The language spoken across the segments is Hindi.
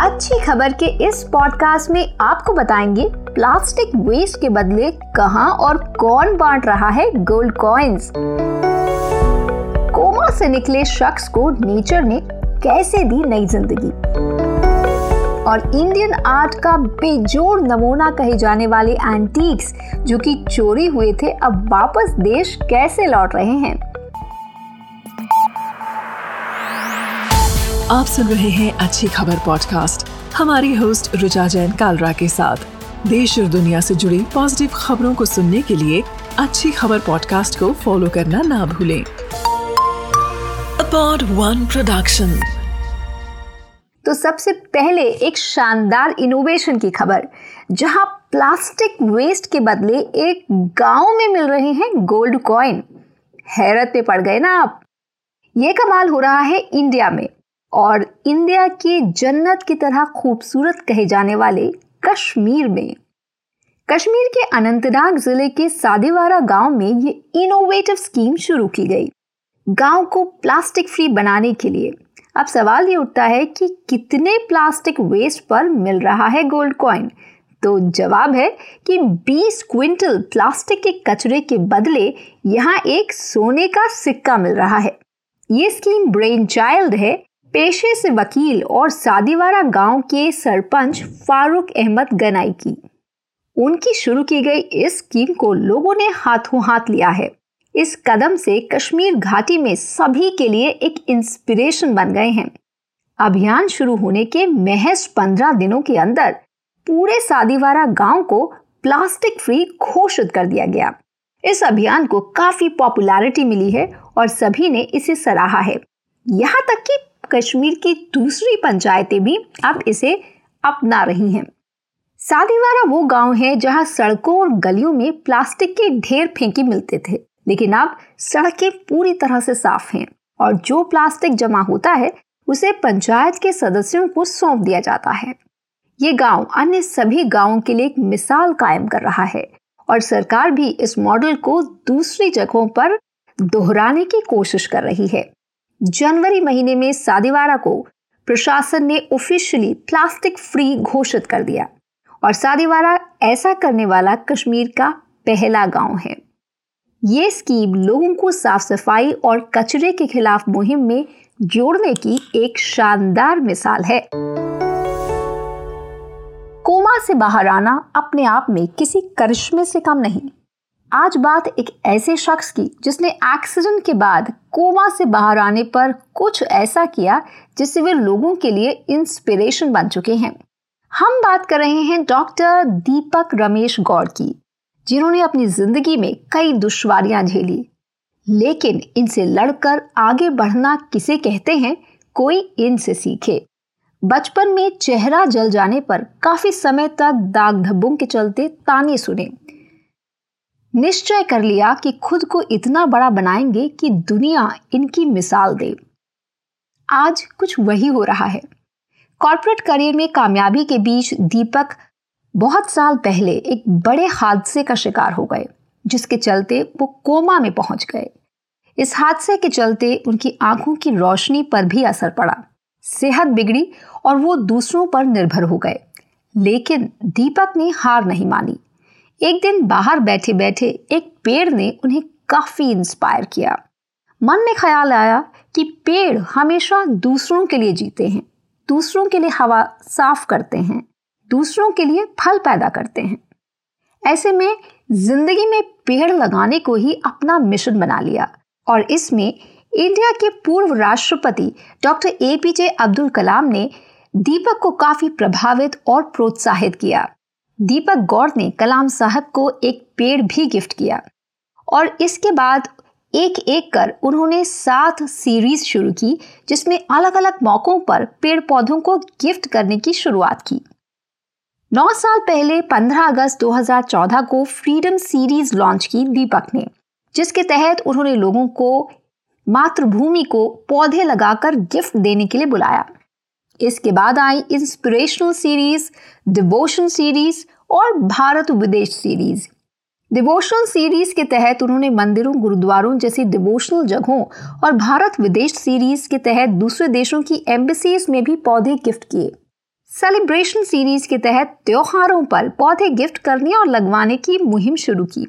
अच्छी खबर के इस पॉडकास्ट में आपको बताएँगे प्लास्टिक वेस्ट के बदले कहाँ और कौन बांट रहा है गोल्ड कॉइन्स कोमा से निकले शख्स को नेचर ने कैसे दी नई ज़िंदगी? और इंडियन आर्ट का बेजोड़ नमूना कहे जाने वाले एंटीक्स जो कि चोरी हुए थे, अब वापस देश कैसे लौट रहे हैं? आप सुन रहे हैं अच्छी खबर पॉडकास्ट हमारी होस्ट रुचा जैन कालरा के साथ। देश और दुनिया से जुड़ी पॉजिटिव खबरों को सुनने के लिए अच्छी खबर पॉडकास्ट को फॉलो करना ना भूलें। अपॉड वन प्रोडक्शन तो सबसे पहले एक शानदार इनोवेशन की खबर, जहाँ प्लास्टिक वेस्ट के बदले एक गाँव में मिल रहे हैं गोल्ड कॉइन हैरत पे पड़ गए ना आप। ये कमाल हो रहा है इंडिया में। और इंडिया के जन्नत की तरह खूबसूरत कहे जाने वाले कश्मीर में। कश्मीर के अनंतनाग ज़िले के सादेवारा गाँव में ये इनोवेटिव स्कीम शुरू की गई। गाँव को प्लास्टिक फ्री बनाने के लिए। अब सवाल ये उठता है कि कितने प्लास्टिक वेस्ट पर मिल रहा है गोल्ड कॉइन तो जवाब है कि 20 क्विंटल प्लास्टिक के कचरे के बदले यहाँ एक सोने का सिक्का मिल रहा है। ये स्कीम ब्रेन चाइल्ड है पेशे से वकील और सादीवारा गाँव के सरपंच फारूक अहमद गनाई की। उनकी शुरू की गई इस स्कीम को लोगों ने हाथों हाथ लिया है। इस कदम से कश्मीर घाटी में सभी के लिए एक इंस्पिरेशन बन गए हैं। अभियान शुरू होने के महज पंद्रह दिनों के अंदर पूरे सादीवारा गाँव को प्लास्टिक फ्री घोषित कर दिया गया। इस अभियान को काफ़ी पॉपुलैरिटी मिली है और सभी ने इसे सराहा है। यहाँ तक कि कश्मीर की दूसरी पंचायतें भी अब इसे अपना रही हैं। सादीवारा वो गाँव है जहाँ सड़कों और गलियों में प्लास्टिक के ढेर फेंकी मिलते थे, लेकिन अब सड़कें पूरी तरह से साफ़ हैं और जो प्लास्टिक जमा होता है, उसे पंचायत के सदस्यों को सौंप दिया जाता है। ये गाँव अन्य सभी गाँवों के लिए एक मिसाल कायम कर रहा है और सरकार भी इस मॉडल को दूसरी जगहों पर दोहराने की कोशिश कर रही है। जनवरी महीने में सादीवारा को प्रशासन ने ऑफिशियली प्लास्टिक फ्री घोषित कर दिया और सादीवारा ऐसा करने वाला कश्मीर का पहला गाँव है। ये स्कीम लोगों को साफ़ सफ़ाई और कचरे के खिलाफ मुहिम में जोड़ने की एक शानदार मिसाल है। कोमा से बाहर आना अपने आप में किसी करिश्मे से कम नहीं। आज बात एक ऐसे शख्स की जिसने एक्सीडेंट के बाद कोमा से बाहर आने पर कुछ ऐसा किया जिससे वे लोगों के लिए इंस्पिरेशन बन चुके हैं। हम बात कर रहे हैं डॉक्टर दीपक रमेश गौड़ की, जिन्होंने अपनी ज़िंदगी में कई दुश्वारियाँ झेली। लेकिन इनसे लड़कर आगे बढ़ना किसे कहते हैं, कोई इनसे सीखे। बचपन में चेहरा जल जाने पर काफ़ी समय तक दाग धब्बों के चलते ताने सुने। निश्चय कर लिया कि खुद को इतना बड़ा बनाएँगे कि दुनिया इनकी मिसाल दे। आज कुछ वही हो रहा है। कॉरपोरेट करियर में कामयाबी के बीच दीपक बहुत साल पहले एक बड़े हादसे का शिकार हो गए, जिसके चलते वो कोमा में पहुँच गए। इस हादसे के चलते उनकी आँखों की रोशनी पर भी असर पड़ा। सेहत बिगड़ी और वो दूसरों पर निर्भर हो गए, लेकिन दीपक ने हार नहीं मानी। एक दिन बाहर बैठे बैठे एक पेड़ ने उन्हें काफ़ी इंस्पायर किया। मन में ख्याल आया कि पेड़ हमेशा दूसरों के लिए जीते हैं, दूसरों के लिए हवा साफ़ करते हैं, दूसरों के लिए फल पैदा करते हैं। ऐसे में ज़िंदगी में पेड़ लगाने को ही अपना मिशन बना लिया और इसमें इंडिया के पूर्व राष्ट्रपति doctor A P J Abdul Kalam ने दीपक को काफ़ी प्रभावित और प्रोत्साहित किया। दीपक गौर ने कलाम साहब को एक पेड़ भी गिफ्ट किया और इसके बाद एक एक कर उन्होंने सात सीरीज़ शुरू की, जिसमें अलग अलग मौकों पर पेड़ पौधों को गिफ्ट करने की शुरुआत की। नौ साल पहले 15 अगस्त 2014 को फ्रीडम सीरीज़ लॉन्च की दीपक ने, जिसके तहत उन्होंने लोगों को मातृभूमि को पौधे लगाकर गिफ्ट देने के लिए बुलाया। इसके बाद I inspirational series devotion series और भारत विदेश सीरीज़ डिवोशनल सीरीज़ के तहत उन्होंने मंदिरों, गुरुद्वारों जैसी डिवोशनल जगहों और भारत विदेश सीरीज़ के तहत दूसरे देशों की एम्बेसीज में भी पौधे गिफ्ट किए. सेलिब्रेशन सीरीज़ के तहत त्योहारों पर पौधे गिफ्ट करने और लगवाने की मुहिम शुरू की।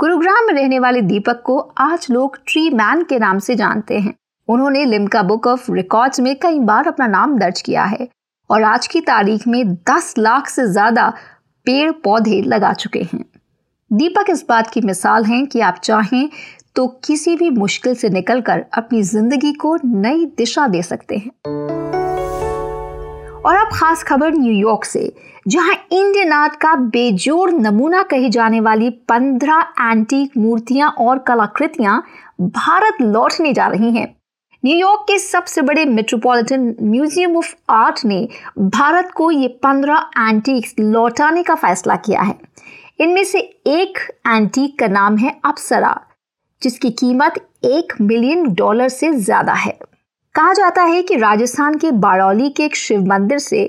गुरुग्राम में रहने वाले दीपक को आज लोग ट्री मैन के नाम से जानते हैं। उन्होंने लिमका बुक ऑफ़ रिकॉर्ड्स में कई बार अपना नाम दर्ज किया है और आज की तारीख में 10 लाख से ज़्यादा पेड़ पौधे लगा चुके हैं। दीपक इस बात की मिसाल हैं कि आप चाहें तो किसी भी मुश्किल से निकलकर अपनी ज़िंदगी को नई दिशा दे सकते हैं। और अब खास खबर न्यूयॉर्क से, जहाँ इंडियन आर्ट का बेजोड़ नमूना कही जाने वाली पंद्रह एंटीक मूर्तियाँ और कलाकृतियाँ भारत लौटने जा रही हैं। न्यूयॉर्क के सबसे बड़े मेट्रोपॉलिटन म्यूज़ियम ऑफ़ आर्ट ने भारत को ये पंद्रह एंटीक्स लौटाने का फैसला किया है। इनमें से एक एंटीक का नाम है अप्सरा, जिसकी कीमत एक मिलियन डॉलर से ज़्यादा है। कहा जाता है कि राजस्थान के बारौली के एक शिव मंदिर से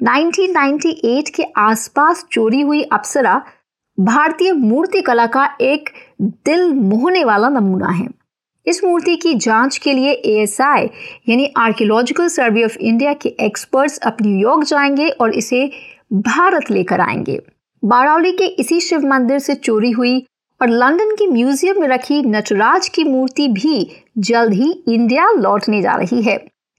1998 के आसपास चोरी हुई अप्सरा भारतीय मूर्ति कला का एक दिल मोहने वाला नमूना है। इस मूर्ति की जाँच के लिए एएसआई यानी आर्कियोलॉजिकल सर्वे ऑफ़ इंडिया के एक्सपर्ट्स अब न्यूयॉर्क जाएँगे और इसे भारत लेकर आएँगे बारौली के इसी शिव मंदिर से चोरी हुई और लंदन की म्यूज़ियम में रखी नटराज की मूर्ति भी जल्द ही इंडिया लौटने जा रही है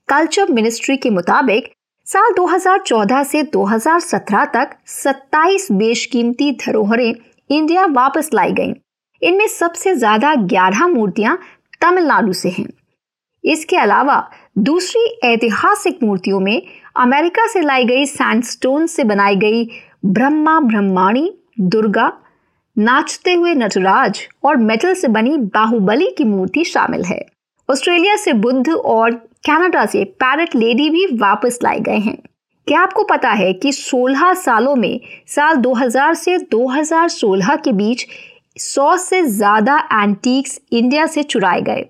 कल्चर मिनिस्ट्री के मुताबिक, साल 2014 से 2017 तक 27 बेशकीमती धरोहरें इंडिया वापस लाई गईं। इनमें सबसे ज़्यादा 11 मूर्तियाँ तमिलनाडु से हैं। इसके अलावा दूसरी ऐतिहासिक मूर्तियों में अमेरिका से लाई गई सैंडस्टोन से बनाई गई ब्रह्मा ब्रह्माणी, दुर्गा, नाचते हुए नटराज और मेटल से बनी बाहुबली की मूर्ति शामिल है। ऑस्ट्रेलिया से बुद्ध और कनाडा से पैरट लेडी भी वापस लाए गए हैं। क्या आपको पता है कि 16 सालों में साल 2000 से 2016 के बीच 100 से ज़्यादा एंटीक्स इंडिया से चुराए गए।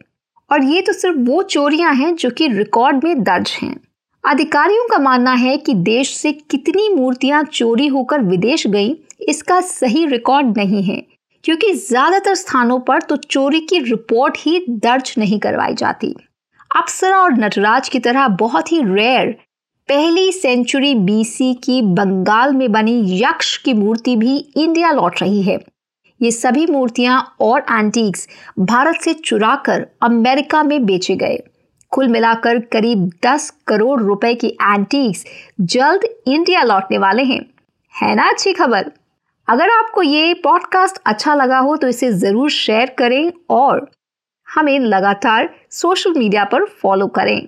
और ये तो सिर्फ़ वो चोरियाँ हैं जो कि रिकॉर्ड में दर्ज हैं। अधिकारियों का मानना है कि देश से कितनी मूर्तियाँ चोरी होकर विदेश गईं, इसका सही रिकॉर्ड नहीं है। क्योंकि ज़्यादातर स्थानों पर तो चोरी की रिपोर्ट ही दर्ज नहीं करवाई जाती। अप्सरा और नटराज की तरह बहुत ही रेयर पहली सेंचुरी बीसी की बंगाल में बनी यक्ष की मूर्ति भी इंडिया लौट रही है। ये सभी मूर्तियाँ और एंटीक्स भारत से चुराकर अमेरिका में बेचे गए। कुल मिलाकर करीब 10 करोड़ रुपए की एंटीक्स जल्द इंडिया लौटने वाले हैं। है ना अच्छी खबर? अगर आपको ये पॉडकास्ट अच्छा लगा हो तो इसे ज़रूर शेयर करें और हमें लगातार सोशल मीडिया पर फॉलो करें।